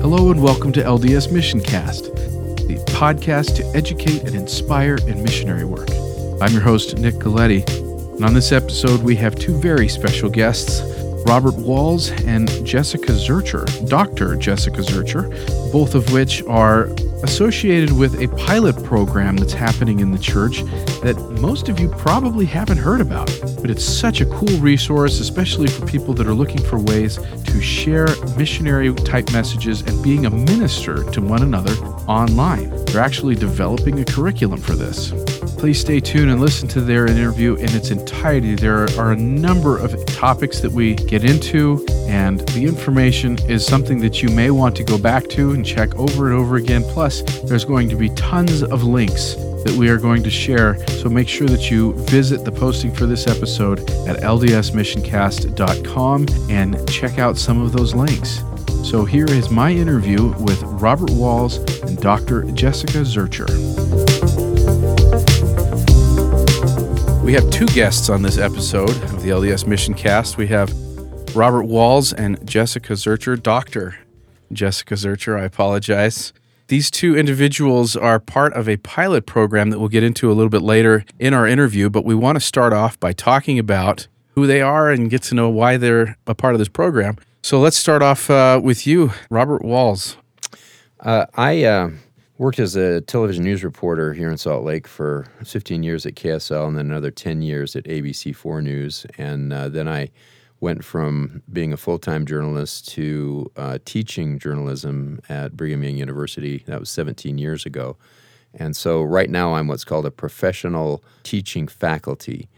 Hello and welcome to LDS Mission Cast, the podcast to educate and inspire in missionary work. I'm your host, Nick Galetti, and on this episode, we have two very special guests Robert Walz and Jessica Zurcher, Dr. Jessica Zurcher, both of which are associated with a pilot program that's happening in the church that most of you probably haven't heard about. But it's such a cool resource, especially for people that are looking for ways to share missionary type messages and being a minister to one another online. They're actually developing a curriculum for this. Please stay tuned and listen to their interview in its entirety. There are a number of topics that we get into, and the information is something that you may want to go back to and check over and over again. Plus, there's going to be tons of links that we are going to share. So make sure that you visit the posting for this episode at ldsmissioncast.com and check out some of those links. So here is my interview with Robert Walz and Dr. Jessica Zurcher. We have two guests on this episode of the LDS Mission Cast. We have Robert Walz and Jessica Zurcher, Dr. Jessica Zurcher. I apologize. These two individuals are part of a pilot program that we'll get into a little bit later in our interview, but we want to start off by talking about who they are and get to know why they're a part of this program. So let's start off uh, with you, Robert Walz. Uh, I uh, worked as a television news reporter here in Salt Lake for 15 years at KSL and then another 10 years at ABC4 News. And uh, then I went from being a full time journalist to uh, teaching journalism at Brigham Young University. That was 17 years ago. And so right now I'm what's called a professional teaching faculty.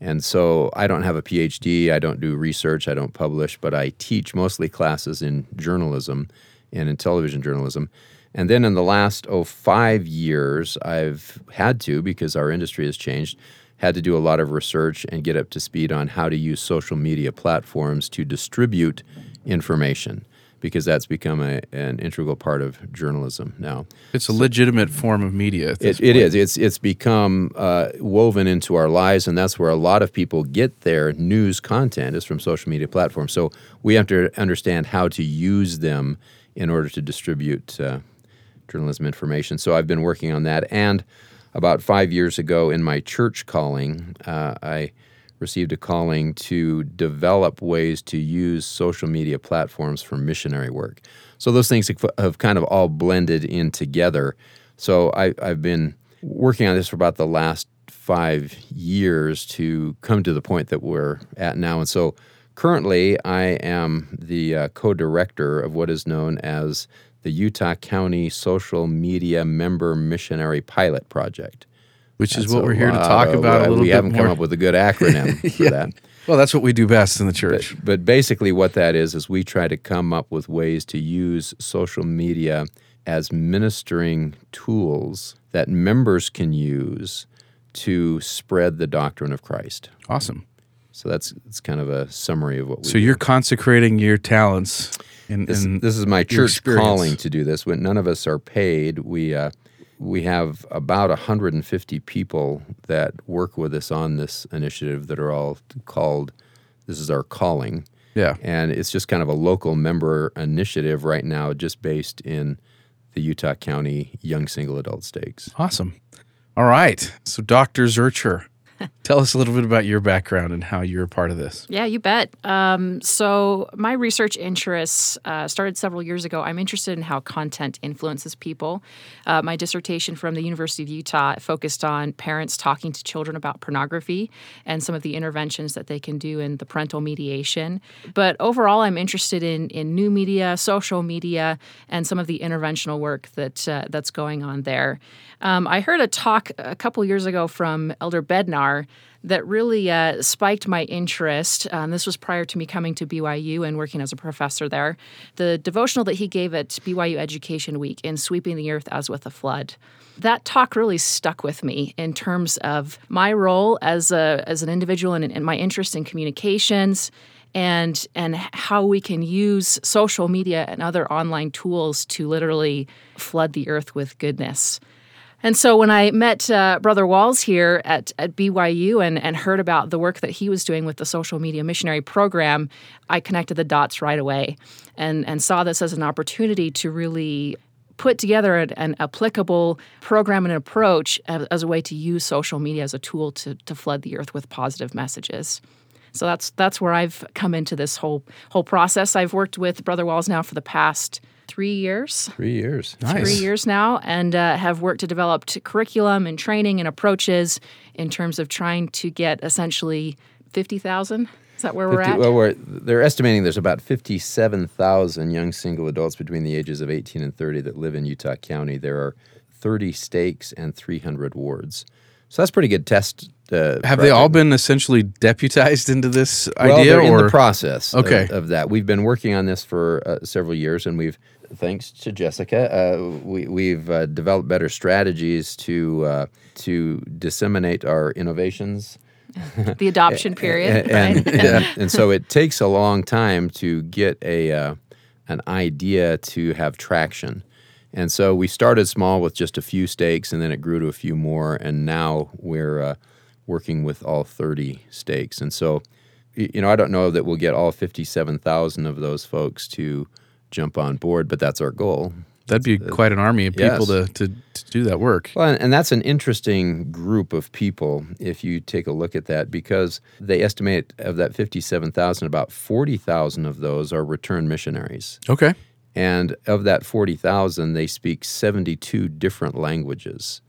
And so I don't have a PhD, I don't do research, I don't publish, but I teach mostly classes in journalism and in television journalism. And then in the last oh five years, I've had to because our industry has changed, had to do a lot of research and get up to speed on how to use social media platforms to distribute information because that's become a, an integral part of journalism now. It's a legitimate form of media. It, it is. It's it's become uh, woven into our lives, and that's where a lot of people get their news content is from social media platforms. So we have to understand how to use them in order to distribute uh, journalism information. So I've been working on that. And about five years ago, in my church calling, uh, I received a calling to develop ways to use social media platforms for missionary work. So those things have kind of all blended in together. So I, I've been working on this for about the last five years to come to the point that we're at now. And so currently, I am the uh, co director of what is known as the Utah County Social Media Member Missionary Pilot Project. Which that's is what we're here to talk about of, a little we bit haven't come up with a good acronym for yeah. that. Well, that's what we do best in the church. But, but basically, what that is is we try to come up with ways to use social media as ministering tools that members can use to spread the doctrine of Christ. Awesome. So that's it's kind of a summary of what we. So do. you're consecrating your talents. In, this, in this is my church experience. calling to do this. When none of us are paid, we uh, we have about 150 people that work with us on this initiative that are all called. This is our calling. Yeah. And it's just kind of a local member initiative right now, just based in the Utah County Young Single Adult Stakes. Awesome. All right. So, Dr. Zurcher, tell us a little bit about your background and how you're a part of this. Yeah, you bet. Um, so, my research interests uh, started several years ago. I'm interested in how content influences people. Uh, my dissertation from the University of Utah focused on parents talking to children about pornography and some of the interventions that they can do in the parental mediation. But overall, I'm interested in, in new media, social media, and some of the interventional work that uh, that's going on there. Um, I heard a talk a couple years ago from Elder Bednar that really uh, spiked my interest. Um, this was prior to me coming to BYU and working as a professor there. The devotional that he gave at BYU Education Week in Sweeping the Earth as with a Flood. That talk really stuck with me in terms of my role as a as an individual and, and my interest in communications and and how we can use social media and other online tools to literally flood the earth with goodness. And so when I met uh, Brother Walz here at, at BYU and, and heard about the work that he was doing with the social media missionary program, I connected the dots right away and, and saw this as an opportunity to really put together an, an applicable program and approach as, as, a way to use social media as a tool to, to flood the earth with positive messages. So that's that's where I've come into this whole whole process. I've worked with Brother Walz now for the past three years. Three years. Nice. Three years now, and uh, have worked to develop curriculum and training and approaches in terms of trying to get essentially fifty thousand. Is that where 50, we're at? Well, we're, they're estimating there's about 57,000 young single adults between the ages of 18 and 30 that live in Utah County. There are 30 stakes and 300 wards. So that's pretty good test. Uh, Have they all been essentially deputized into this well, idea? they're in the process Okay. of, of that. We've been working on this for uh, several years, and we've, thanks to Jessica, uh, we, we've uh, developed better strategies to uh, to disseminate our innovations. the adoption period, and, right? and, and so it takes a long time to get a uh, an idea to have traction. And so we started small with just a few stakes, and then it grew to a few more, and now we're uh, working with all 30 stakes. And so, you know, I don't know that we'll get all 57,000 of those folks to jump on board, but that's our goal. That'd be uh, quite an army of people yes. to, to, to do that work. Well, and- and that's an interesting group of people if you take a look at that because they estimate of that 57,000, about 40,000 of those are return missionaries. Okay. And of that 40,000, they speak 72 different languages.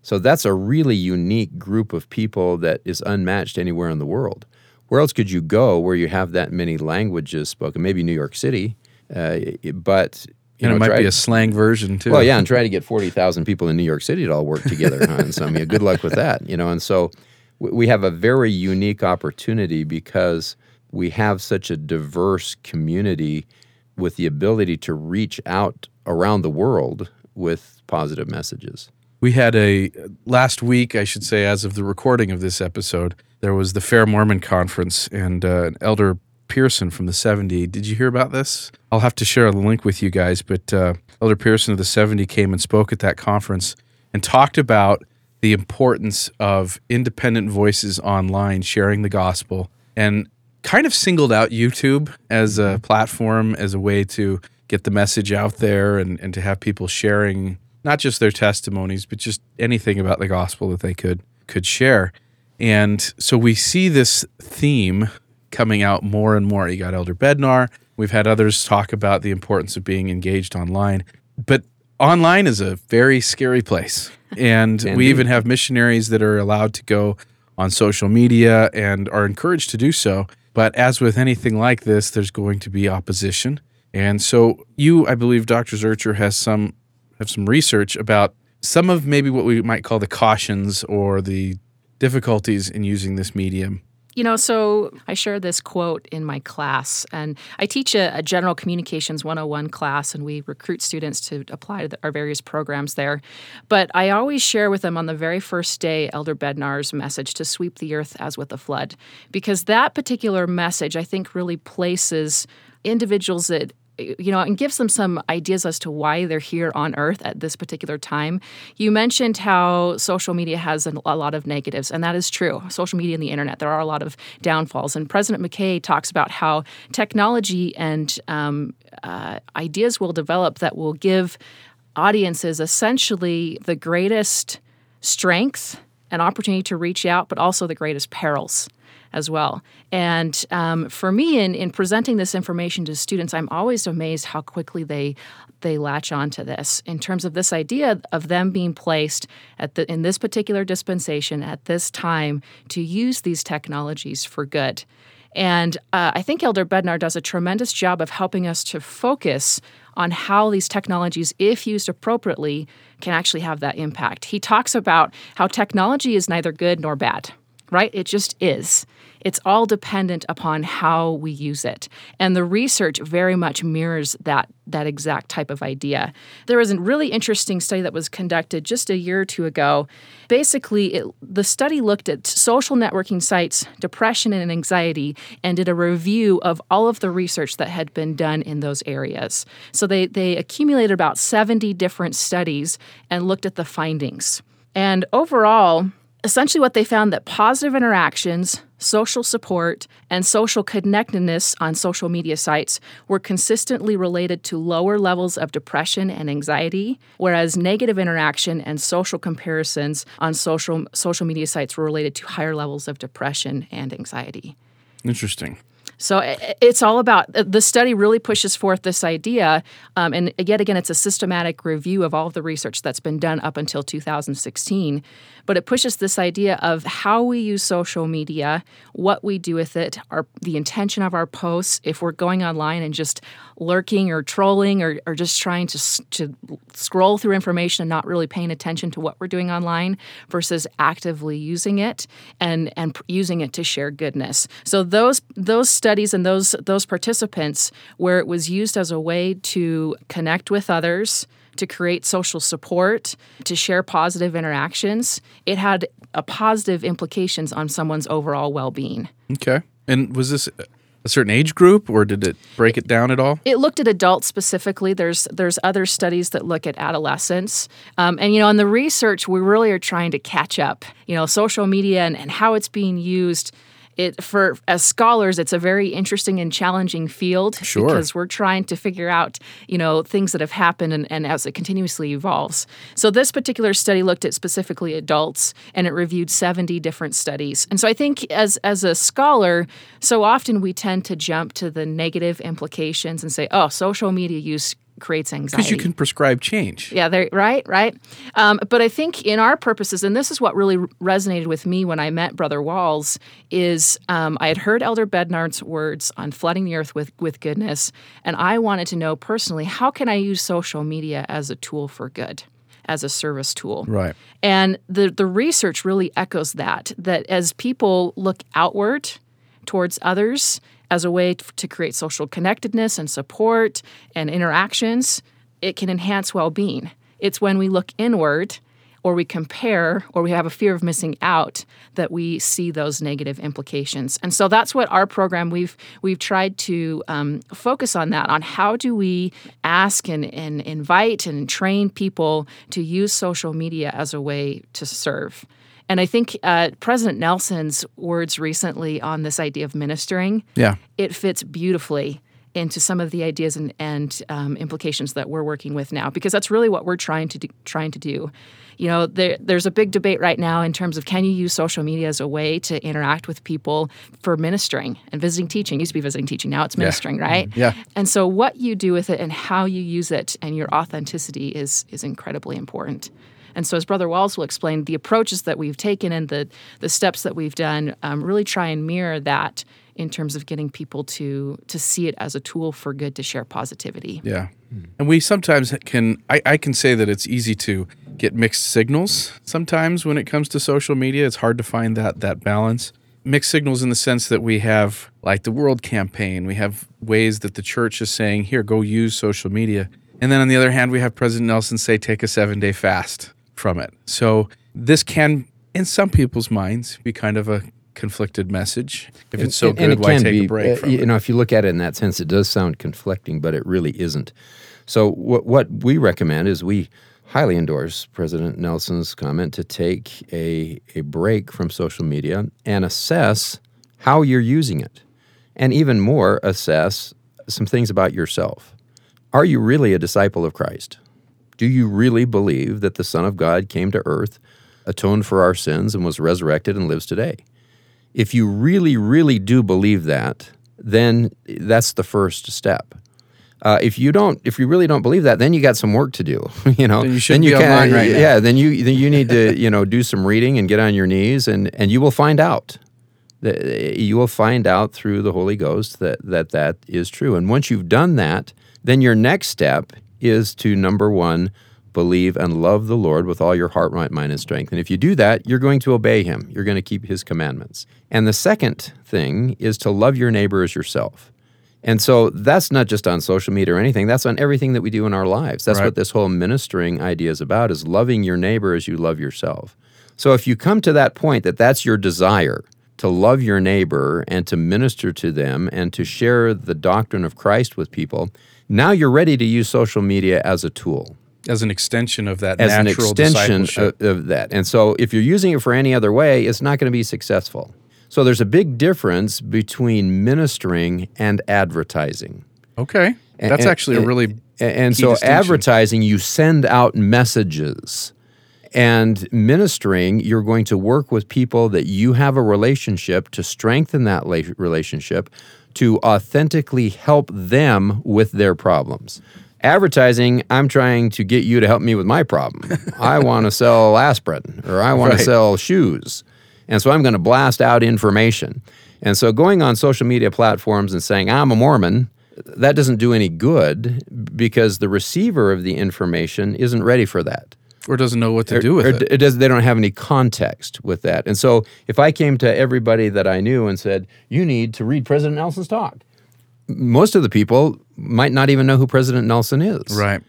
So that's a really unique group of people that is unmatched anywhere in the world. Where else could you go where you have that many languages spoken? Maybe New York City, uh, but you And know, it might try- be a slang version too. well, yeah, and try to get forty thousand people in New York City to all work together. huh? And so, I mean, good luck with that, you know. And so, we have a very unique opportunity because we have such a diverse community with the ability to reach out around the world with positive messages. We had a last week, I should say, as of the recording of this episode, there was the Fair Mormon Conference, and uh, Elder Pearson from the 70. Did you hear about this? I'll have to share the link with you guys, but uh, Elder Pearson of the 70 came and spoke at that conference and talked about the importance of independent voices online sharing the gospel and kind of singled out YouTube as a platform, as a way to get the message out there and, and to have people sharing not just their testimonies, but just anything about the gospel that they could could share. And so we see this theme coming out more and more. You got Elder Bednar. We've had others talk about the importance of being engaged online. But online is a very scary place. And we even have missionaries that are allowed to go on social media and are encouraged to do so. But as with anything like this, there's going to be opposition. And so you, I believe Dr. Zurcher has some have some research about some of maybe what we might call the cautions or the difficulties in using this medium. You know, so I share this quote in my class, and I teach a, a general communications 101 class, and we recruit students to apply to the, our various programs there. But I always share with them on the very first day Elder Bednar's message to sweep the earth as with a flood, because that particular message, I think, really places individuals that you know, and gives them some ideas as to why they're here on Earth at this particular time. You mentioned how social media has a lot of negatives, and that is true. Social media and the internet, there are a lot of downfalls. And President McKay talks about how technology and um, uh, ideas will develop that will give audiences essentially the greatest strength and opportunity to reach out, but also the greatest perils as well. And um, for me, in, in presenting this information to students, I'm always amazed how quickly they they latch onto this in terms of this idea of them being placed at the in this particular dispensation at this time to use these technologies for good. And uh, I think Elder Bednar does a tremendous job of helping us to focus on how these technologies, if used appropriately, can actually have that impact. He talks about how technology is neither good nor bad right? It just is. It's all dependent upon how we use it. And the research very much mirrors that, that exact type of idea. There was a really interesting study that was conducted just a year or two ago. Basically, it, the study looked at social networking sites, depression and anxiety, and did a review of all of the research that had been done in those areas. So they, they accumulated about 70 different studies and looked at the findings. And overall, essentially what they found that positive interactions, social support, and social connectedness on social media sites were consistently related to lower levels of depression and anxiety, whereas negative interaction and social comparisons on social social media sites were related to higher levels of depression and anxiety. Interesting. So it's all about the study really pushes forth this idea, um, and yet again, it's a systematic review of all of the research that's been done up until 2016 but it pushes this idea of how we use social media, what we do with it, our the intention of our posts. If we're going online and just lurking or trolling or, or just trying to to scroll through information and not really paying attention to what we're doing online, versus actively using it and and using it to share goodness. So those those studies and those those participants where it was used as a way to connect with others to create social support, to share positive interactions, it had a positive implications on someone's overall well-being. Okay. And was this a certain age group or did it break it down at all it looked at adults specifically there's there's other studies that look at adolescents um, and you know in the research we really are trying to catch up you know social media and, and how it's being used it for as scholars it's a very interesting and challenging field sure. because we're trying to figure out you know things that have happened and, and as it continuously evolves so this particular study looked at specifically adults and it reviewed 70 different studies and so i think as as a scholar so often we tend to jump to the negative implications and say oh social media use creates anxiety. Because you can prescribe change. Yeah, they right, right. Um, but I think in our purposes, and this is what really resonated with me when I met Brother Walz, is um, I had heard Elder Bednar's words on flooding the earth with with goodness, and I wanted to know personally how can I use social media as a tool for good as a service tool. Right. And the the research really echoes that that as people look outward towards others as a way to create social connectedness and support and interactions, it can enhance well being. It's when we look inward or we compare or we have a fear of missing out that we see those negative implications and so that's what our program we've we've tried to um, focus on that on how do we ask and, and invite and train people to use social media as a way to serve and I think uh, President Nelson's words recently on this idea of ministering, yeah, it fits beautifully into some of the ideas and, and um, implications that we're working with now, because that's really what we're trying to do, trying to do. You know, there, there's a big debate right now in terms of can you use social media as a way to interact with people for ministering and visiting teaching. It used to be visiting teaching, now it's ministering, yeah. right? Yeah. And so, what you do with it and how you use it and your authenticity is is incredibly important. And so, as Brother Walz will explain, the approaches that we've taken and the, the steps that we've done um, really try and mirror that in terms of getting people to to see it as a tool for good to share positivity. Yeah. And we sometimes can I, I can say that it's easy to get mixed signals sometimes when it comes to social media. It's hard to find that that balance. Mixed signals in the sense that we have like the world campaign, we have ways that the church is saying, here, go use social media. And then on the other hand, we have President Nelson say, take a seven day fast from it. So this can, in some people's minds, be kind of a conflicted message. If it's so and, good, and why take be, a break uh, from you it? know, if you look at it in that sense, it does sound conflicting, but it really isn't. So what what we recommend is we highly endorse President Nelson's comment to take a a break from social media and assess how you're using it, and even more assess some things about yourself. Are you really a disciple of Christ? Do you really believe that the Son of God came to earth, atoned for our sins, and was resurrected and lives today? If you really, really do believe that, then that's the first step. Uh, if you don't, if you really don't believe that, then you got some work to do. you know, Then you shouldn't you online right now. yeah. Then you then you need to you know do some reading and get on your knees and and you will find out that you will find out through the Holy Ghost that that that is true. And once you've done that, then your next step is to number one believe, and love the Lord with all your heart, might, mind, and strength. And if you do that, you're going to obey him. You're going to keep his commandments. And the second thing is to love your neighbor as yourself. And so that's not just on social media or anything. That's on everything that we do in our lives. That's Right. what this whole ministering idea is about is loving your neighbor as you love yourself. So if you come to that point that that's your desire to love your neighbor and to minister to them and to share the doctrine of Christ with people, now you're ready to use social media as a tool As an extension of that as an extension of, of that. And so if you're using it for any other way, it's not going to be successful. So there's a big difference between ministering and advertising. okay. That's and- actually a really And so advertising, you send out messages. And ministering, you're going to work with people that you have a relationship to strengthen that la- relationship, to authentically help them with their problems. Advertising, I'm trying to get you to help me with my problem. I want to sell aspirin or I want Right. to sell shoes. And so I'm going to blast out information. And so going on social media platforms and saying, I'm a Mormon, that doesn't do any good because the receiver of the information isn't ready for that. Or doesn't know what to do with Or it. it does, they don't have any context with that. And so if I came to everybody that I knew and said, You need to read President Nelson's talk, most of the people might not even know who President Nelson is. Right.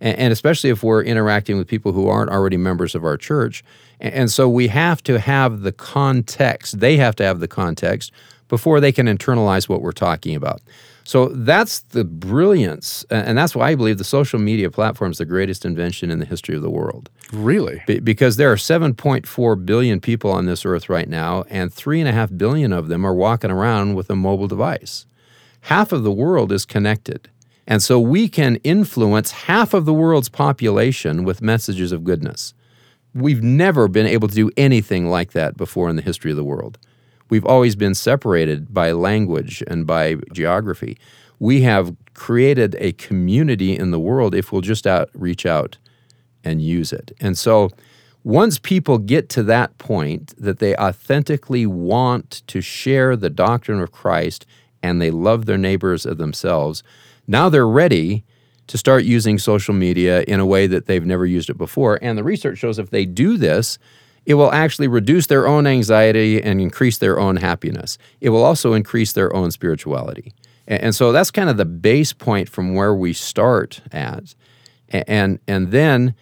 And, and especially if we're interacting with people who aren't already members of our church. And, and so we have to have the context, they have to have the context before they can internalize what we're talking about. So that's the brilliance. And that's why I believe the social media platform is the greatest invention in the history of the world. Really? Be- because there are 7.4 billion people on this earth right now, and 3.5 billion of them are walking around with a mobile device. Half of the world is connected. And so we can influence half of the world's population with messages of goodness. We've never been able to do anything like that before in the history of the world. We've always been separated by language and by geography. We have created a community in the world if we'll just out, reach out and use it. And so once people get to that point that they authentically want to share the doctrine of Christ and they love their neighbors as themselves, now they're ready to start using social media in a way that they've never used it before. And the research shows if they do this, it will actually reduce their own anxiety and increase their own happiness. It will also increase their own spirituality. And so that's kind of the base point from where we start at. And, and then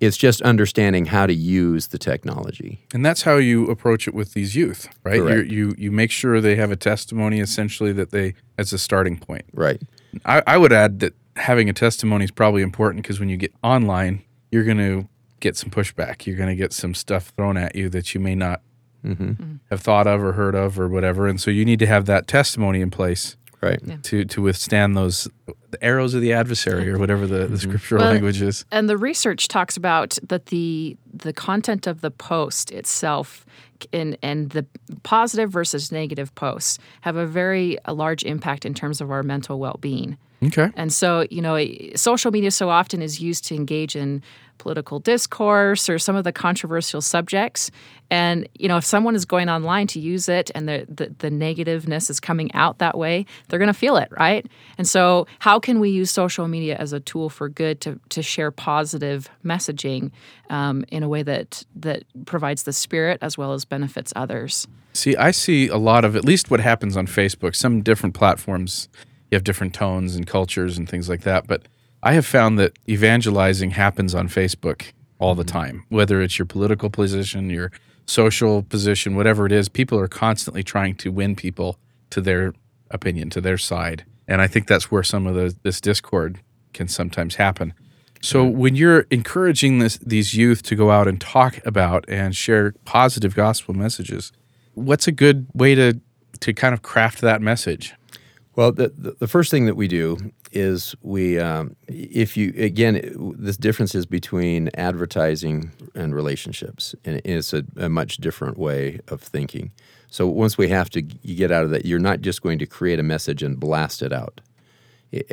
it's just understanding how to use the technology. And that's how you approach it with these youth, right? you you you make sure they have a testimony essentially that they as a starting point. Right. I, I would add that having a testimony is probably important because when you get online, you're going to get some pushback. You're going to get some stuff thrown at you that you may not mm-hmm. Mm-hmm. have thought of or heard of or whatever. And so you need to have that testimony in place Right. to to withstand those the arrows of the adversary or whatever the, the mm-hmm. scriptural Well, language is. And the research talks about that the the content of the post itself and and the positive versus negative posts have a very a large impact in terms of our mental well-being. Okay. And so, you know, social media so often is used to engage in political discourse or some of the controversial subjects. And, you know, if someone is going online to use it and the, the, the negativeness is coming out that way, they're going to feel it, right? And so, how can we use social media as a tool for good to, to share positive messaging um, in a way that, that provides the spirit as well as benefits others? See, I see a lot of at least what happens on Facebook. Some different platforms, you have different tones and cultures and things like that. But I have found that evangelizing happens on Facebook all the mm-hmm. time, whether it's your political position, your social position, whatever it is. People are constantly trying to win people to their opinion, to their side. And I think that's where some of the, this discord can sometimes happen. So when you're encouraging this, these youth to go out and talk about and share positive gospel messages, what's a good way to to kind of craft that message? Well, the, the, first thing that we do is we, um, if you, again, this difference is between advertising and relationships, and it's a, a much different way of thinking. So once we have to you get out of that, you're not just going to create a message and blast it out.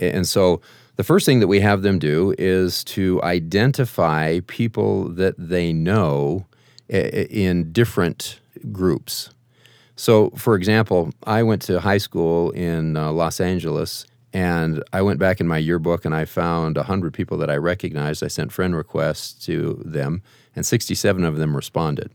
And so the first thing that we have them do is to identify people that they know in different groups. So, for example, I went to high school in uh, Los Angeles, And I went back in my yearbook and I found 100 people that I recognized. I sent friend requests to them, and 67 of them responded.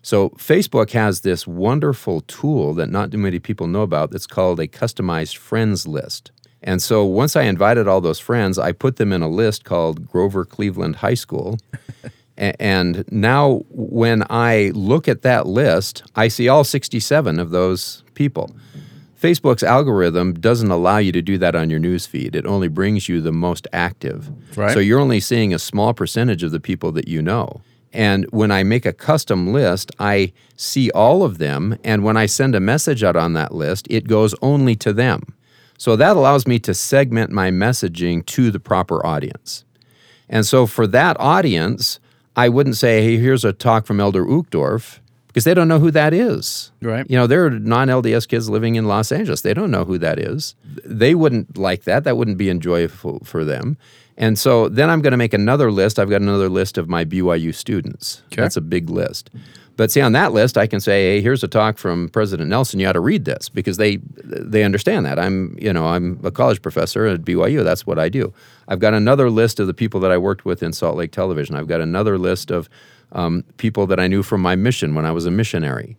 So, Facebook has this wonderful tool that not too many people know about that's called a customized friends list. And so, once I invited all those friends, I put them in a list called Grover Cleveland High School. and now, when I look at that list, I see all 67 of those people. Facebook's algorithm doesn't allow you to do that on your news feed. It only brings you the most active. Right. So you're only seeing a small percentage of the people that you know. And when I make a custom list, I see all of them. And when I send a message out on that list, it goes only to them. So that allows me to segment my messaging to the proper audience. And so for that audience, I wouldn't say, hey, here's a talk from Elder Uchtdorf because they don't know who that is. Right. You know, there are non LDS kids living in Los Angeles. They don't know who that is. They wouldn't like that. That wouldn't be enjoyable for them. And so then I'm going to make another list. I've got another list of my BYU students. Okay. That's a big list. But see, on that list, I can say, "Hey, here's a talk from President Nelson. You ought to read this because they they understand that. I'm you know I'm a college professor at BYU. That's what I do. I've got another list of the people that I worked with in Salt Lake Television. I've got another list of um, people that I knew from my mission when I was a missionary.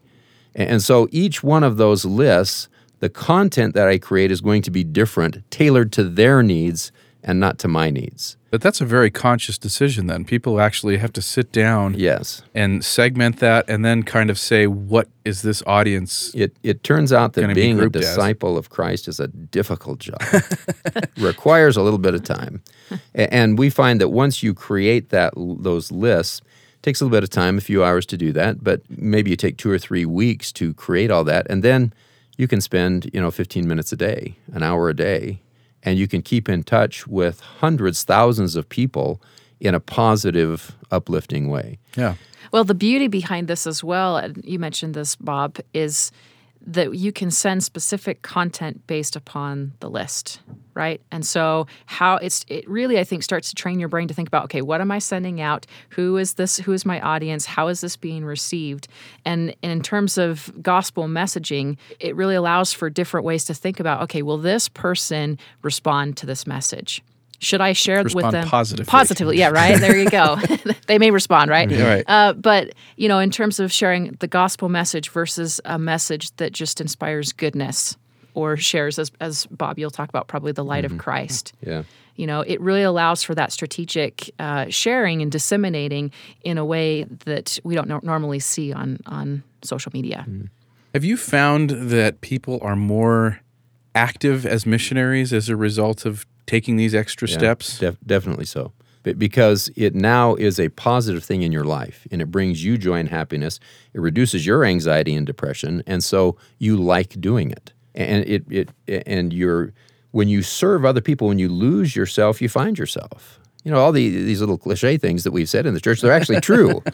And, and so each one of those lists, the content that I create is going to be different, tailored to their needs and not to my needs. But that's a very conscious decision then. People actually have to sit down Yes. and segment that and then kind of say, what is this audience? It, it turns out that Gonna be being a grouped as. disciple of Christ is a difficult job. Requires a little bit of time. And we find that once you create that those lists, takes a little bit of time, a few hours to do that, but maybe you take two or three weeks to create all that and then you can spend, you know, 15 minutes a day, an hour a day, and you can keep in touch with hundreds, thousands of people in a positive, uplifting way. Yeah. Well, the beauty behind this as well, and you mentioned this, Bob, is that you can send specific content based upon the list, right? And so how it's it really I think starts to train your brain to think about okay, what am I sending out? Who is this? Who is my audience? How is this being received? And, and in terms of gospel messaging, it really allows for different ways to think about okay, will this person respond to this message? Should I share with them positively. Positively, yeah, right. There you go. they may respond, right? Yeah, right. Uh, but you know, in terms of sharing the gospel message versus a message that just inspires goodness or shares, as, as Bob, you'll talk about probably the light of Christ. Yeah. You know, it really allows for that strategic uh, sharing and disseminating in a way that we don't nor- normally see on on social media. Have you found that people are more active as missionaries as a result of taking these extra Yeah, steps? def- definitely so. But because it now is a positive thing in your life and it brings you joy and happiness, it reduces your anxiety and depression, and so you like doing it. And it, it and you're when you serve other people, when you lose yourself, you find yourself. You know, all the, these little cliche things that we've said in the church, they're actually true.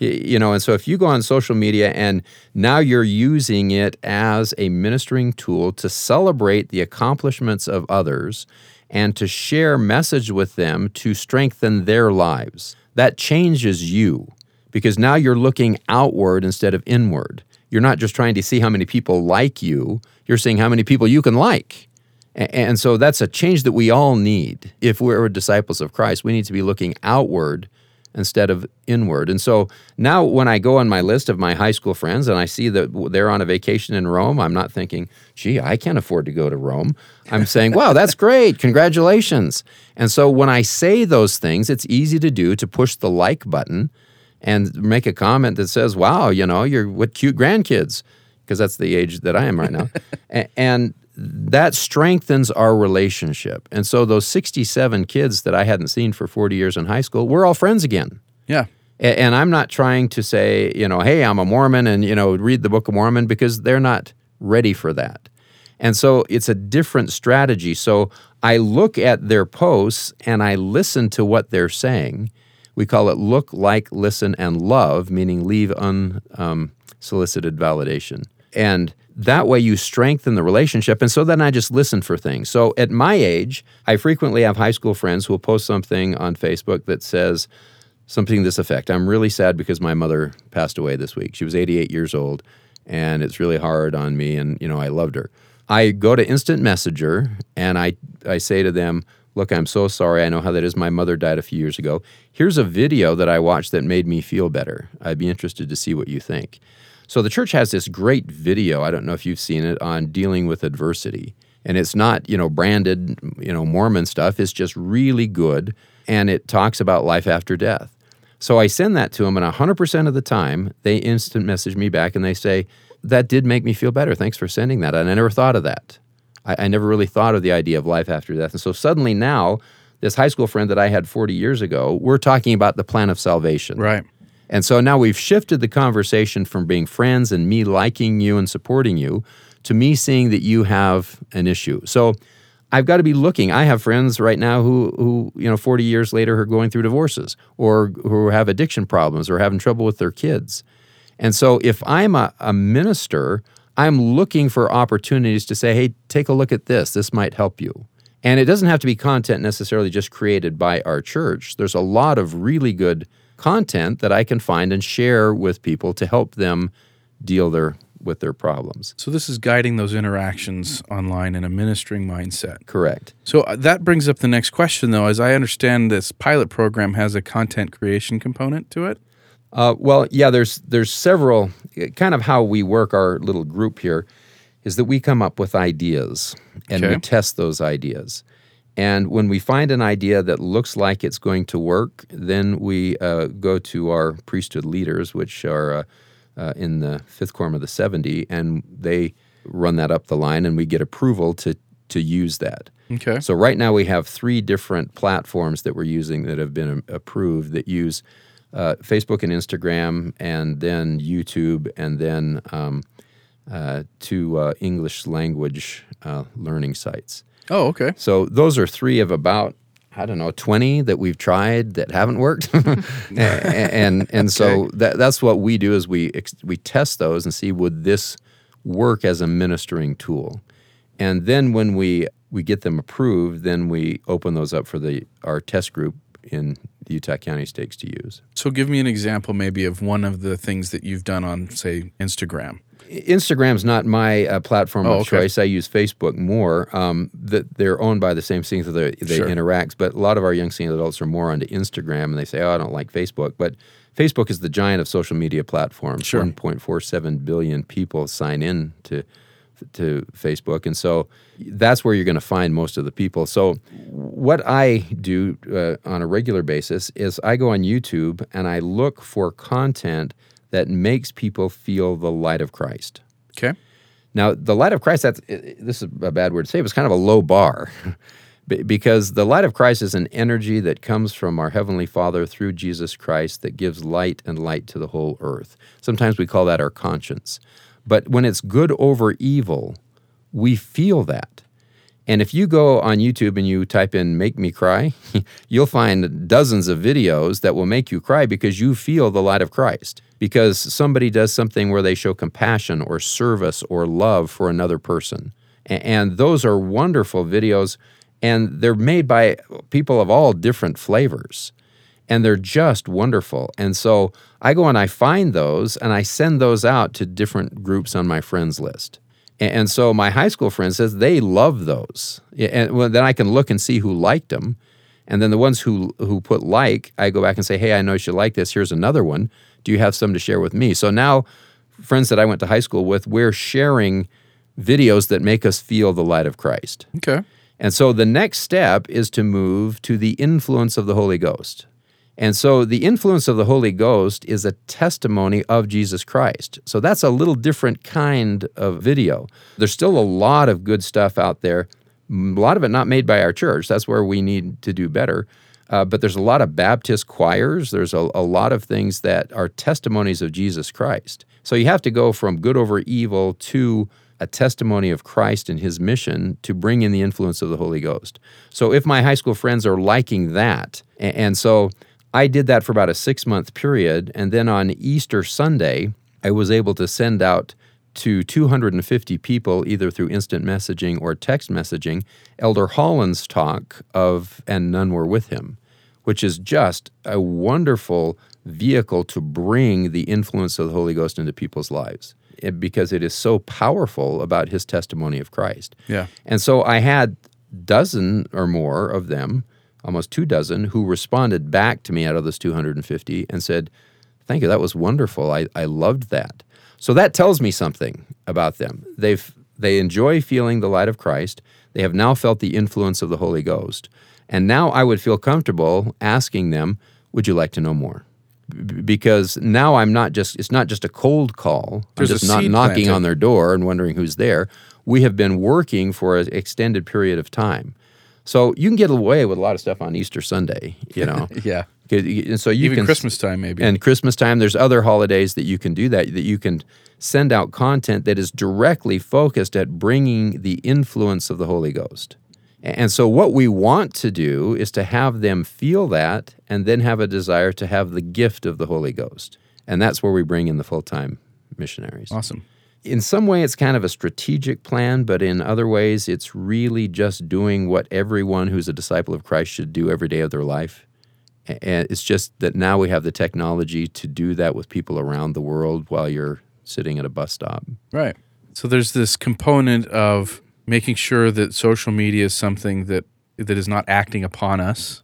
You know, and so if you go on social media and now you're using it as a ministering tool to celebrate the accomplishments of others and to share message with them to strengthen their lives, that changes you because now you're looking outward instead of inward. You're not just trying to see how many people like you, you're seeing how many people you can like. And so that's a change that we all need. If we're disciples of Christ, we need to be looking outward instead of inward. And so now when I go on my list of my high school friends and I see that they're on a vacation in Rome, I'm not thinking, gee, I can't afford to go to Rome. I'm saying, wow, that's great. Congratulations. And so when I say those things, it's easy to do to push the like button and make a comment that says, wow, you know, you're with cute grandkids, because that's the age that I am right now. A- and that strengthens our relationship. And so those 67 kids that I hadn't seen for 40 years in high school, we're all friends again. Yeah. A- And I'm not trying to say, you know, hey, I'm a Mormon and, you know, read the Book of Mormon because they're not ready for that. And so it's a different strategy. So I look at their posts and I listen to what they're saying. We call it look, like, listen, and love, meaning leave unsolicited um, validation. And that way you strengthen the relationship. And so then I just listen for things. So at my age, I frequently have high school friends who will post something on Facebook that says, something this effect. I'm really sad because my mother passed away this week. She was 88 years old, and it's really hard on me. And you know, I loved her. I go to Instant Messenger and I, I say to them, Look, I'm so sorry. I know how that is. My mother died a few years ago. Here's a video that I watched that made me feel better. I'd be interested to see what you think. So the church has this great video. I don't know if you've seen it on dealing with adversity. And it's not, you know, branded, you know, Mormon stuff. It's just really good. And it talks about life after death. So I send that to them, and 100% of the time, they instant message me back and they say, That did make me feel better. Thanks for sending that. And I never thought of that. I, I never really thought of the idea of life after death. And so suddenly now, this high school friend that I had 40 years ago, we're talking about the plan of salvation. Right. And so now we've shifted the conversation from being friends and me liking you and supporting you to me seeing that you have an issue. So I've got to be looking. I have friends right now who, who you know, 40 years later are going through divorces or who have addiction problems or having trouble with their kids. And so if I'm a, a minister, I'm looking for opportunities to say, hey, take a look at this. This might help you. And it doesn't have to be content necessarily just created by our church. There's a lot of really good content that I can find and share with people to help them deal their with their problems. So this is guiding those interactions online in a ministering mindset. Correct. So uh, that brings up the next question, though. As I understand, this pilot program has a content creation component to it. Uh, well, yeah, there's there's several. Kind of how we work our little group here is that we come up with ideas and Okay. we test those ideas. And when we find an idea that looks like it's going to work, then we uh, go to our priesthood leaders, which are uh, uh, in the fifth quorum of the 70, and they run that up the line, and we get approval to, to use that. Okay. So right now we have three different platforms that we're using that have been um, approved that use uh, Facebook and Instagram, and then YouTube, and then um, uh, two uh, English language uh, learning sites. Oh, okay. So those are three of about I don't know twenty that we've tried that haven't worked, and and, and so that, that's what we do is we ex- we test those and see would this work as a ministering tool, and then when we we get them approved, then we open those up for the our test group in the Utah County Stakes to use. So give me an example, maybe, of one of the things that you've done on, say, Instagram. Instagram's not my uh, platform Oh, of okay. choice. I use Facebook more. Um, that they're owned by the same things that they, they Sure. interact. But a lot of our young senior adults are more onto Instagram, and they say, "Oh, I don't like Facebook." But Facebook is the giant of social media platforms. Sure. 1.47 billion people sign in to to Facebook, and so that's where you're going to find most of the people. So what I do uh, on a regular basis is I go on YouTube and I look for content that makes people feel the light of Christ. Okay. Now, the light of Christ, that's, this is a bad word to say, but it's kind of a low bar because the light of Christ is an energy that comes from our Heavenly Father through Jesus Christ that gives light and light to the whole earth. Sometimes we call that our conscience. But when it's good over evil, we feel that. And if you go on YouTube and you type in make me cry, you'll find dozens of videos that will make you cry because you feel the light of Christ. Because somebody does something where they show compassion or service or love for another person. And those are wonderful videos, and they're made by people of all different flavors and they're just wonderful. And so I go and I find those and I send those out to different groups on my friends list. And so my high school friend says they love those. And then I can look and see who liked them. And then the ones who who put like, I go back and say, "Hey, I noticed you like this. Here's another one. Do you have some to share with me?" So now friends that I went to high school with, we're sharing videos that make us feel the light of Christ. Okay. And so the next step is to move to the influence of the Holy Ghost. And so the influence of the Holy Ghost is a testimony of Jesus Christ. So that's a little different kind of video. There's still a lot of good stuff out there, a lot of it not made by our church. That's where we need to do better. Uh, but there's a lot of Baptist choirs. There's a, a lot of things that are testimonies of Jesus Christ. So you have to go from good over evil to a testimony of Christ and his mission to bring in the influence of the Holy Ghost. So if my high school friends are liking that, a- and so I did that for about a six month period, and then on Easter Sunday, I was able to send out to 250 people, either through instant messaging or text messaging, Elder Holland's talk of And None Were With Him, which is just a wonderful vehicle to bring the influence of the Holy Ghost into people's lives. eh, because it is so powerful about his testimony of Christ. Yeah. And so I had dozen or more of them, almost two dozen, who responded back to me out of those 250 and said, Thank you, that was wonderful. I, I loved that. So that tells me something about them. They've they enjoy feeling the light of Christ. They have now felt the influence of the Holy Ghost. And now I would feel comfortable asking them, Would you like to know more? B- because now I'm not just it's not just a cold call. There's I'm just not knocking planted. on their door and wondering who's there. We have been working for an extended period of time. So you can get away with a lot of stuff on Easter Sunday, you know. Yeah. And so you Even can Christmas time, maybe. and Christmas time. There's other holidays that you can do that. That you can send out content that is directly focused at bringing the influence of the Holy Ghost. And so what we want to do is to have them feel that, and then have a desire to have the gift of the Holy Ghost. And that's where we bring in the full time missionaries awesome. in some way it's kind of a strategic plan, but in other ways it's really just doing what everyone who's a disciple of Christ should do every day of their life. A- And it's just that now we have the technology to do that with people around the world while you're sitting at a bus stop. Right. So there's this component of making sure that social media is something that that is not acting upon us,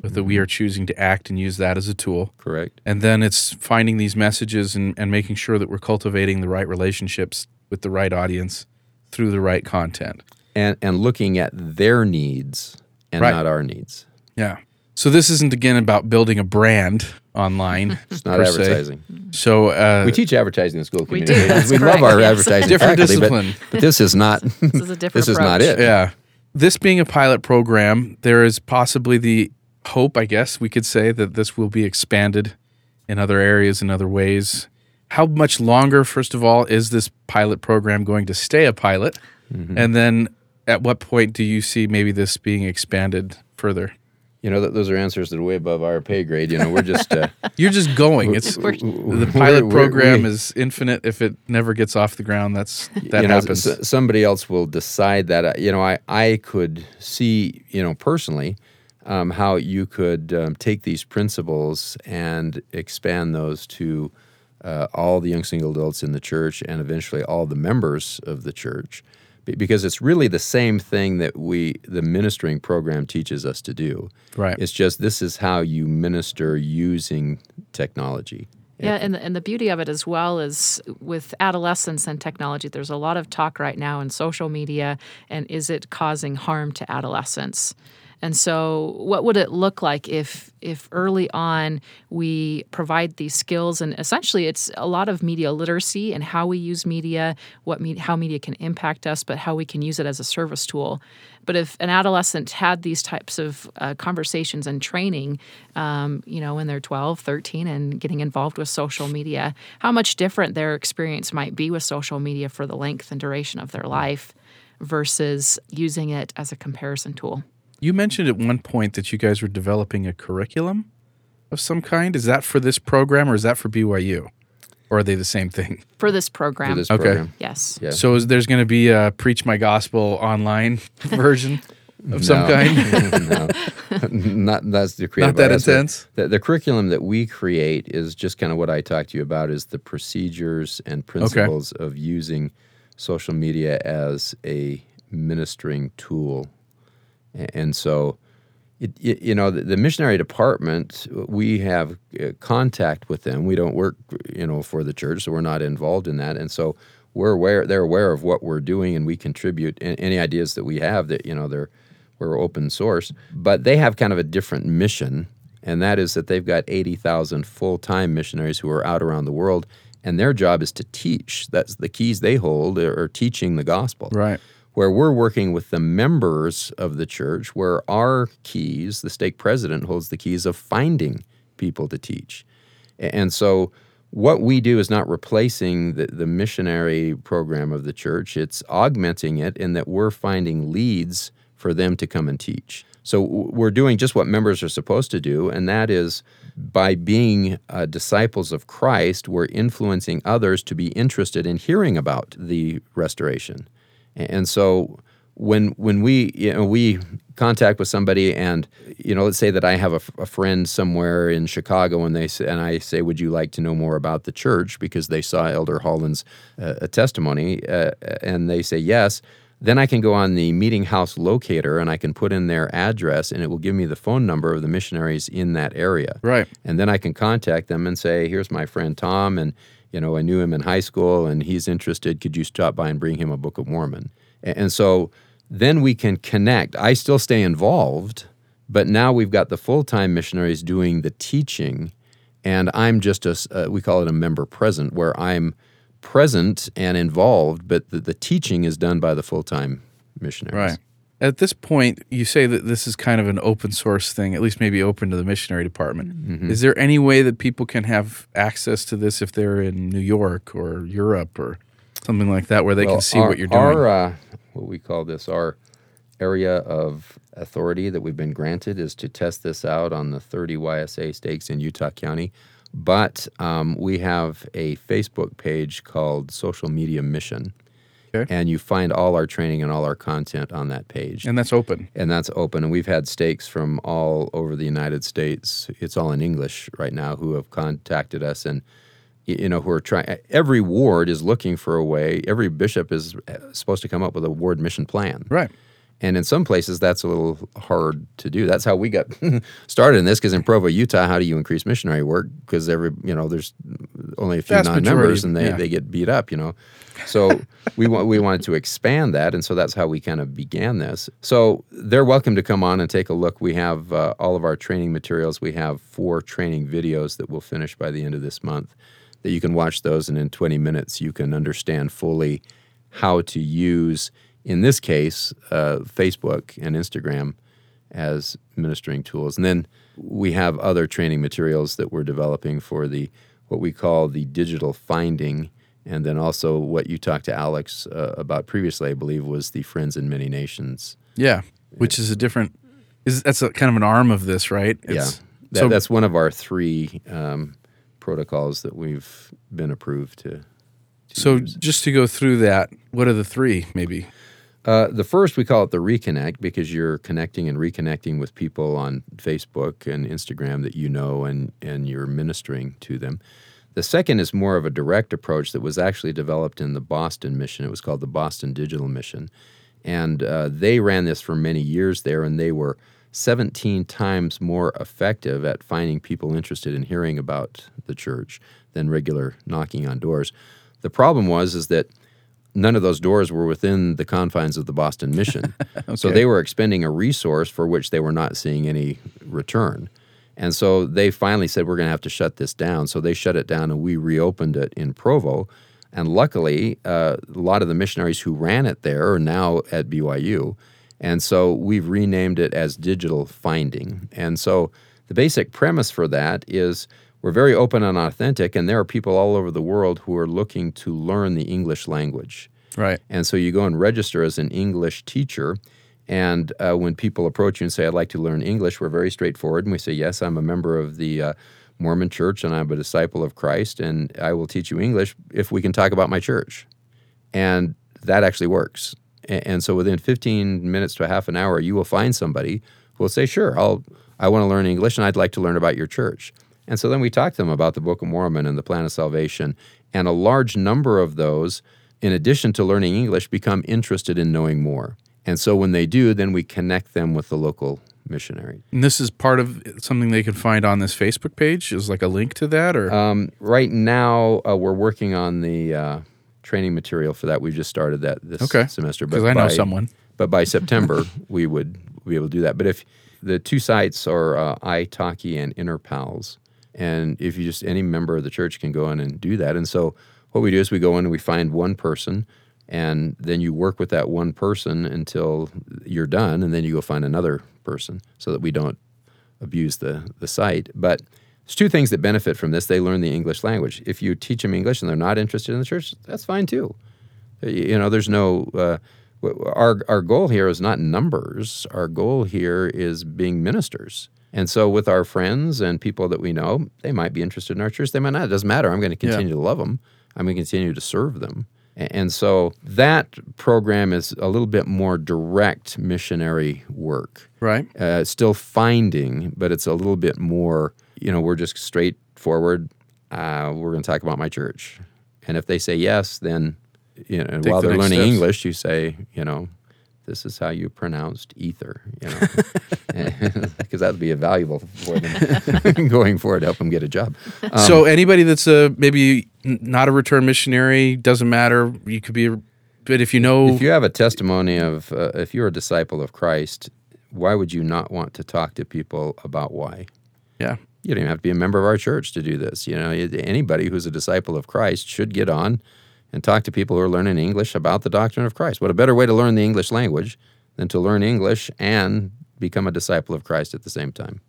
but that we mm-hmm. are choosing to act and use that as a tool. Correct. And then it's finding these messages and, and making sure that we're cultivating the right relationships with the right audience through the right content. And and looking at their needs and Right. not our needs. Yeah. So this isn't again about building a brand online. It's not per se. advertising. So uh, We teach advertising in school We do, community. that's we love our yes. advertising Different faculty, but- discipline. But, this is not This is a different this is not approach. it. Yeah. This being a pilot program, there is possibly the hope, I guess we could say, that this will be expanded in other areas in other ways. How much longer, first of all, is this pilot program going to stay a pilot? And then at what point do you see maybe this being expanded further? You know, th- those are answers that are way above our pay grade. You know, we're just uh, You're just going. It's We're- the pilot we're- program we- is infinite. If it never gets off the ground, that's that you know, happens. s- somebody else will decide that. Uh, You know, I I could see, you know, personally, um, how you could um, take these principles and expand those to uh, all the young single adults in the church and eventually all the members of the church, because it's really the same thing that we the ministering program teaches us to do. Right. It's just this is how you minister using technology. Yeah, and the, and the beauty of it as well is with adolescence and technology, there's a lot of talk right now in social media, and is it causing harm to adolescents? And so, what would it look like if if early on we provide these skills and essentially it's a lot of media literacy and how we use media, what me, how media can impact us, but how we can use it as a service tool. But if an adolescent had these types of uh, conversations and training, um, you know, when they're 12, 13, and getting involved with social media, how much different their experience might be with social media for the length and duration of their life versus using it as a comparison tool. You mentioned at one point that you guys were developing a curriculum of some kind. Is that for this program or is that for BYU? Or are they the same thing? For this For program, this Okay. program. yes. Yeah. So is there's going to be a Preach My Gospel online version of some kind? no, not that's the creative. Not that art. Intense? The, the curriculum that we create is just kind of what I talked to you about is the procedures and principles of using social media as a ministering tool, A- and so. It, you know, the, the missionary department, we have uh, contact with them. We don't work, you know, for the church, so we're not involved in that. And so we're aware, they're aware of what we're doing, and we contribute any ideas that we have. That you know, they're we're open source, but they have kind of a different mission, and that is that they've got eighty thousand full time missionaries who are out around the world, and their job is to teach. That's the keys they hold are teaching the gospel right. Where we're working with the members of the church, where our keys, the stake president holds the keys of finding people to teach. And so, what we do is not replacing the, the missionary program of the church, it's augmenting it in that we're finding leads for them to come and teach. So, we're doing just what members are supposed to do, and that is by being uh, disciples of Christ, we're influencing others to be interested in hearing about the restoration. And so when when we you know we contact with somebody and you know let's say that i have a friend somewhere in chicago and they say, and i say would you like to know more about the church because they saw elder holland's uh, testimony uh, and they say yes then i can go on the meeting house locator and i can put in their address and it will give me the phone number of the missionaries in that area Right. and then i can contact them and say here's my friend tom and you know i knew him in high school and he's interested could you stop by and bring him a book of mormon and so then we can connect. I still stay involved, but now we've got the full time missionaries doing the teaching, and I'm just a, uh, we call it a member present, where I'm present and involved, but the, the teaching is done by the full time missionaries. Right. At this point, you say that this is kind of an open source thing, at least maybe open to the missionary department. Mm-hmm. Is there any way that people can have access to this if they're in New York or Europe or something like that, where they Well, can see our, what you're doing? Our, uh, what we call this, our area of authority that we've been granted is to test this out on the 30 YSA stakes in Utah County. But um, we have a Facebook page called Social Media Mission. Okay. And you find all our training and all our content on that page. and that's open. and that's open. And we've had stakes from all over the United States. It's all in English right now who have contacted us and you know who are trying. Every ward is looking for a way. Every bishop is uh, supposed to come up with a ward mission plan. Right. And in some places, that's a little hard to do. That's how we got started in this. Because in Provo, Utah, how do you increase missionary work? Because every you know, there's only a few Vast non-members, majority, and they, yeah. they get beat up. You know, so we want we wanted to expand that, and so that's how we kind of began this. So they're welcome to come on and take a look. We have uh, all of our training materials. We have four training videos that we'll finish by the end of this month. That you can watch those, and in 20 minutes, you can understand fully how to use, in this case, uh, Facebook and Instagram as ministering tools. And then we have other training materials that we're developing for the what we call the digital finding, and then also what you talked to Alex uh, about previously, I believe, was the Friends in Many Nations. Yeah. Which is a different, is that's a kind of an arm of this, right? yeah, that, so that's one of our three um, protocols that we've been approved to. to So use. just to go through that, what are the three maybe? Uh, the first we call it the reconnect because you're connecting and reconnecting with people on Facebook and Instagram that you know and and you're ministering to them. The second is more of a direct approach that was actually developed in the Boston mission. It was called the Boston Digital Mission, and uh, they ran this for many years there, and they were 17 times more effective at finding people interested in hearing about the church than regular knocking on doors. The problem was is that none of those doors were within the confines of the Boston mission. So they were expending a resource for which they were not seeing any return. And so they finally said, we're going to have to shut this down. So they shut it down and we reopened it in Provo. And luckily, uh, a lot of the missionaries who ran it there are now at BYU. And so we've renamed it as Digital Finding. And so the basic premise for that is we're very open and authentic, and there are people all over the world who are looking to learn the English language. Right. And so you go and register as an English teacher. And uh, when people approach you and say, I'd like to learn English, we're very straightforward. And we say, Yes, I'm a member of the uh, Mormon church and I'm a disciple of Christ, and I will teach you English if we can talk about my church. And that actually works. And so within 15 minutes to a half an hour, you will find somebody who will say, Sure, I'll, I want to learn English and I'd like to learn about your church. And so then we talk to them about the Book of Mormon and the plan of salvation. And a large number of those, in addition to learning English, become interested in knowing more. And so when they do, then we connect them with the local missionary. And this is part of something they can find on this Facebook page. Is like a link to that, or Um, right now, uh, we're working on the uh, training material for that. We've just started that this Okay. semester. because I know by- someone. But by September, we would be able to do that. But if the two sites are uh, iTalki and InterPals, and if you just any member of the church can go in and do that. And so what we do is we go in and we find one person, and then you work with that one person until you're done, and then you go find another person, so that we don't abuse the the site. But there's two things that benefit from this. They learn the English language. If you teach them English and they're not interested in the church, that's fine too. You know, there's no. Uh, our our goal here is not numbers. Our goal here is being ministers. And so, with our friends and people that we know, they might be interested in our church. They might not. It doesn't matter. I'm going to continue to love them. I'm going to continue to serve them. And so that program is a little bit more direct missionary work. Right. Uh, still finding, but it's a little bit more, you know, we're just straightforward. Uh, we're going to talk about my church. And if they say yes, then, you know, while the they're learning steps. English, you say, you know, this is how you pronounced ether, you know, because that would be valuable for them going forward to help them get a job. Um, so anybody that's a maybe not a return missionary doesn't matter. You could be, a, but if you know, If you have a testimony of, uh, if you're a disciple of Christ, why would you not want to talk to people about why? yeah, You don't even have to be a member of our church to do this. You know, anybody who's a disciple of Christ should get on and talk to people who are learning English about the doctrine of Christ. What a better way to learn the English language than to learn English and become a disciple of Christ at the same time.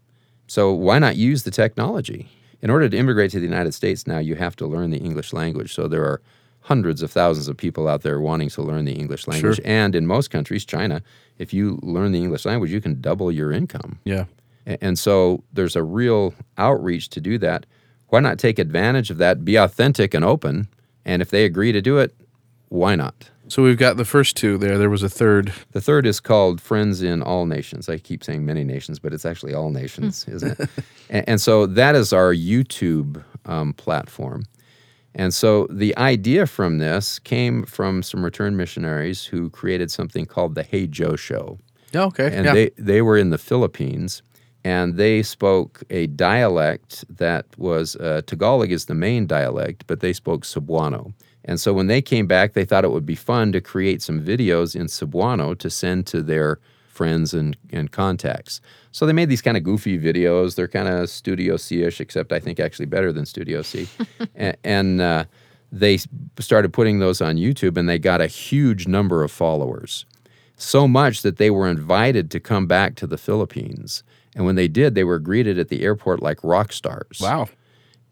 So why not use the technology? In order to immigrate to the United States now, you have to learn the English language. So there are hundreds of thousands of people out there wanting to learn the English language. And in most countries, China, if you learn the English language, you can double your income. yeah. And so there's a real outreach to do that. Why not take advantage of that, be authentic and open? And if they agree to do it, why not? So we've got the first two there. There was a third. The third is called Friends in All Nations. I keep saying many nations, but it's actually all nations, isn't it? And, and so that is our YouTube um, platform. And so the idea from this came from some return missionaries who created something called the Hey Joe Show. Oh, okay. and yeah. they they were in the Philippines, and they spoke a dialect that was uh, Tagalog is the main dialect, but they spoke Cebuano. And so when they came back, they thought it would be fun to create some videos in Cebuano to send to their friends and, and contacts. So they made these kind of goofy videos. They're kind of Studio C-ish, except I think actually better than Studio C. and and uh, they started putting those on YouTube, and they got a huge number of followers so much that they were invited to come back to the Philippines. And when they did, they were greeted at the airport like rock stars. wow.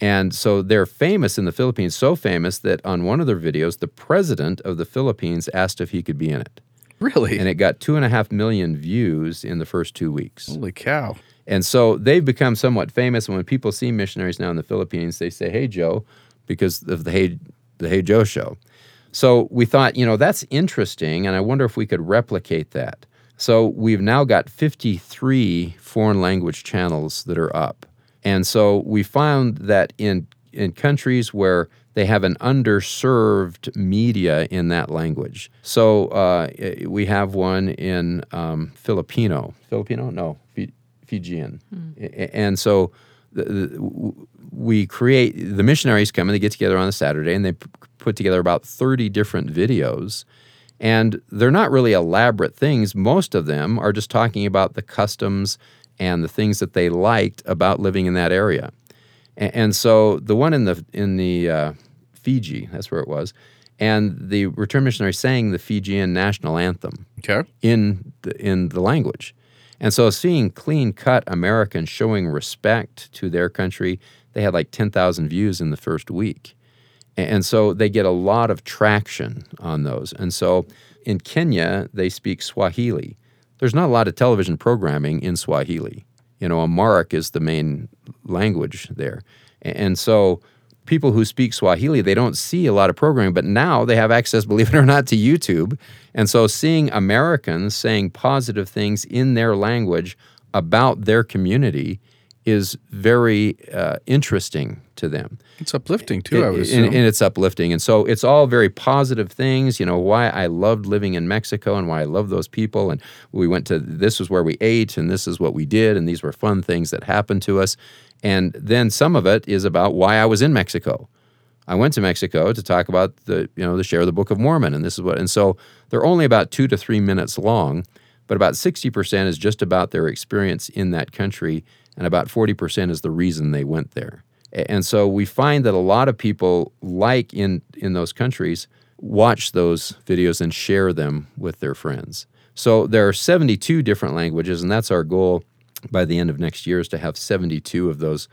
And so they're famous in the Philippines, so famous that on one of their videos, the president of the Philippines asked if he could be in it. Really? And it got two and a half million views in the first two weeks. Holy cow. And so they've become somewhat famous. And when people see missionaries now in the Philippines, they say, "Hey Joe," because of the Hey the Hey Joe show. So we thought, you know, that's interesting, and I wonder if we could replicate that. So we've now got 53 foreign language channels that are up. And so we found that in in countries where they have an underserved media in that language. So uh, we have one in um, Filipino. Filipino? No, Fi- Fijian. A- And so the, the, we create, the missionaries come and they get together on a Saturday and they p- put together about 30 different videos. And they're not really elaborate things. Most of them are just talking about the customs and the things that they liked about living in that area. A- And, so the one in the in the uh, Fiji, that's where it was, and the return missionary sang the Fijian national anthem Okay. in the, in the language. And so seeing clean cut Americans showing respect to their country, they had like 10,000 views in the first week. And so they get a lot of traction on those. And so in Kenya, they speak Swahili. There's not a lot of television programming in Swahili. You know, Amharic is the main language there. And so people who speak Swahili, they don't see a lot of programming, but now they have access, believe it or not, to YouTube. And so seeing Americans saying positive things in their language about their community is very uh, interesting to them. It's uplifting too, I would assume. and, and it's uplifting. And so it's all very positive things, you know, why I loved living in Mexico and why I love those people. And we went to, this was where we ate and this is what we did. And these were fun things that happened to us. And then some of it is about why I was in Mexico. I went to Mexico to talk about the, you know, the share of the Book of Mormon. And this is what, and so they're only about two to three minutes long, but about 60% is just about their experience in that country. And about 40% is the reason they went there. And so we find that a lot of people like in in those countries watch those videos and share them with their friends. So there are 72 different languages and that's our goal by the end of next year is to have 72 of those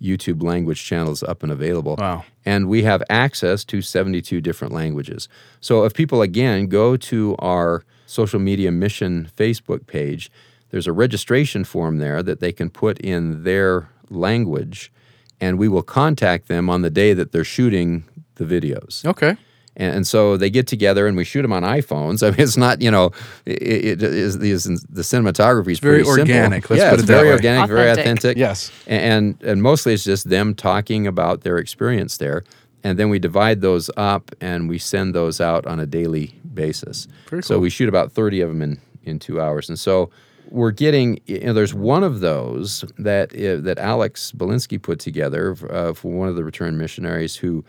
YouTube language channels up and available. Wow. And we have access to 72 different languages. So if people again go to our social media mission Facebook page, there's a registration form there that they can put in their language and we will contact them on the day that they're shooting the videos. okay. And, and so they get together and we shoot them on iPhones. I mean, it's not, you know, it, it is the, the cinematography is Very pretty organic. Simple. Let's yeah, put it's it that very way. organic, very Authentic. authentic. Yes. And and mostly it's just them talking about their experience there. And then we divide those up and we send those out on a daily basis. Very So we shoot about 30 of them in, in two hours. And so we're getting, you know, there's one of those that uh, that Alex Belinsky put together uh, for one of the returned missionaries who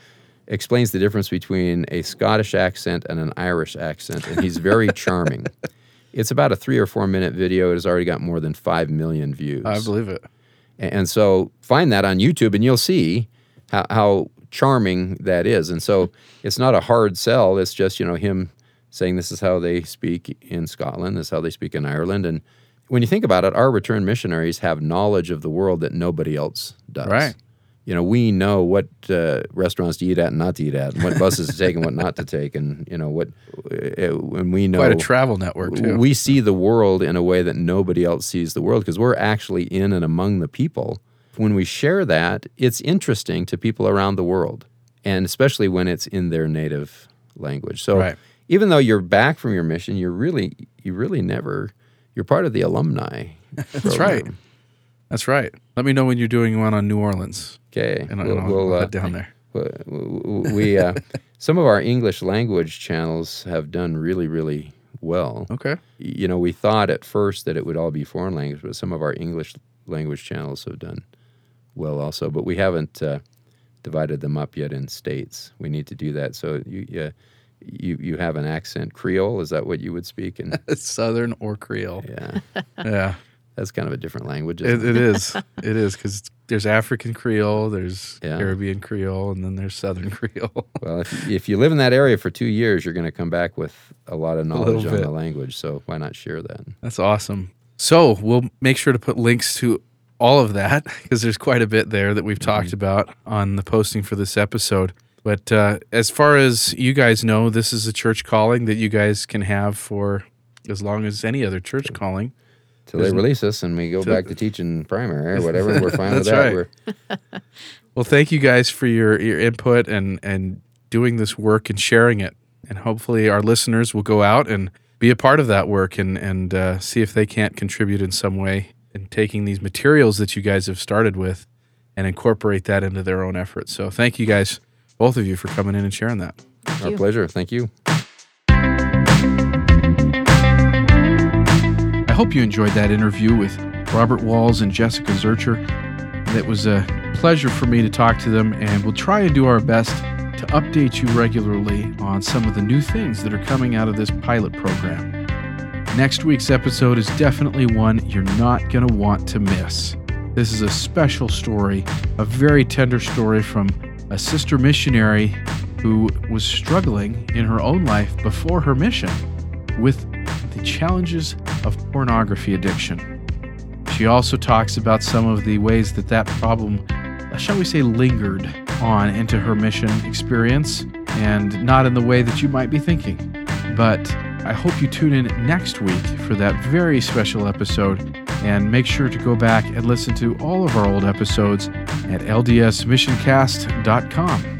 explains the difference between a Scottish accent and an Irish accent. And he's very charming. It's about a three or four minute video. It has already got more than 5 million views. I believe it. A- And so find that on YouTube and you'll see how, how charming that is. And so it's not a hard sell. It's just, you know, him saying this is how they speak in Scotland, this is how they speak in Ireland. And when you think about it, our returned missionaries have knowledge of the world that nobody else does. Right. You know, we know what uh, restaurants to eat at and not to eat at, and what buses to take and what not to take, and you know what. Uh, when we know Quite a travel network too. we see the world in a way that nobody else sees the world because we're actually in and among the people. When we share that, it's interesting to people around the world, and especially when it's in their native language. So Right. even though you're back from your mission, you're really you really never you're part of the alumni. That's right. That's right. Let me know when you're doing one on New Orleans, Okay, and, we'll, I'll, we'll, I'll uh, head down there. we- we uh, some of our English language channels have done really really well. Okay. you know, we thought at first that it would all be foreign language, but some of our English language channels have done well also. But we haven't uh, divided them up yet in states. We need to do that. So you, yeah, you, you have an accent Creole. Is that what you would speak? And Southern or Creole. yeah, Yeah, that's kind of a different language. it, it is. It is because there's African Creole, there's Yeah. Caribbean Creole, and then there's Southern Creole. Well, if, if you live in that area for two years, you're going to come back with a lot of knowledge on the language. So why not share that? That's awesome. So we'll make sure to put links to all of that because there's quite a bit there that we've mm-hmm. talked about on the posting for this episode. But uh, as far as you guys know, this is a church calling that you guys can have for as long as any other church calling. Till they release us and we go back to teaching primary or whatever, we're fine with that. right. Well, thank you guys for your, your input and, and doing this work and sharing it. And hopefully, our listeners will go out and be a part of that work and, and uh, see if they can't contribute in some way in taking these materials that you guys have started with and incorporate that into their own efforts. So, thank you guys, both of you, for coming in and sharing that. our you. pleasure. Thank you. I hope you enjoyed that interview with Robert Walz and Jessica Zurcher. It was a pleasure for me to talk to them, and we'll try and do our best to update you regularly on some of the new things that are coming out of this pilot program. Next week's episode is definitely one you're not going to want to miss. This is a special story, a very tender story from a sister missionary who was struggling in her own life before her mission with the challenges of pornography addiction. She also talks about some of the ways that that problem, uh, shall we say, lingered on into her mission experience and not in the way that you might be thinking. But I hope you tune in next week for that very special episode and make sure to go back and listen to all of our old episodes at ldsmissioncast.com.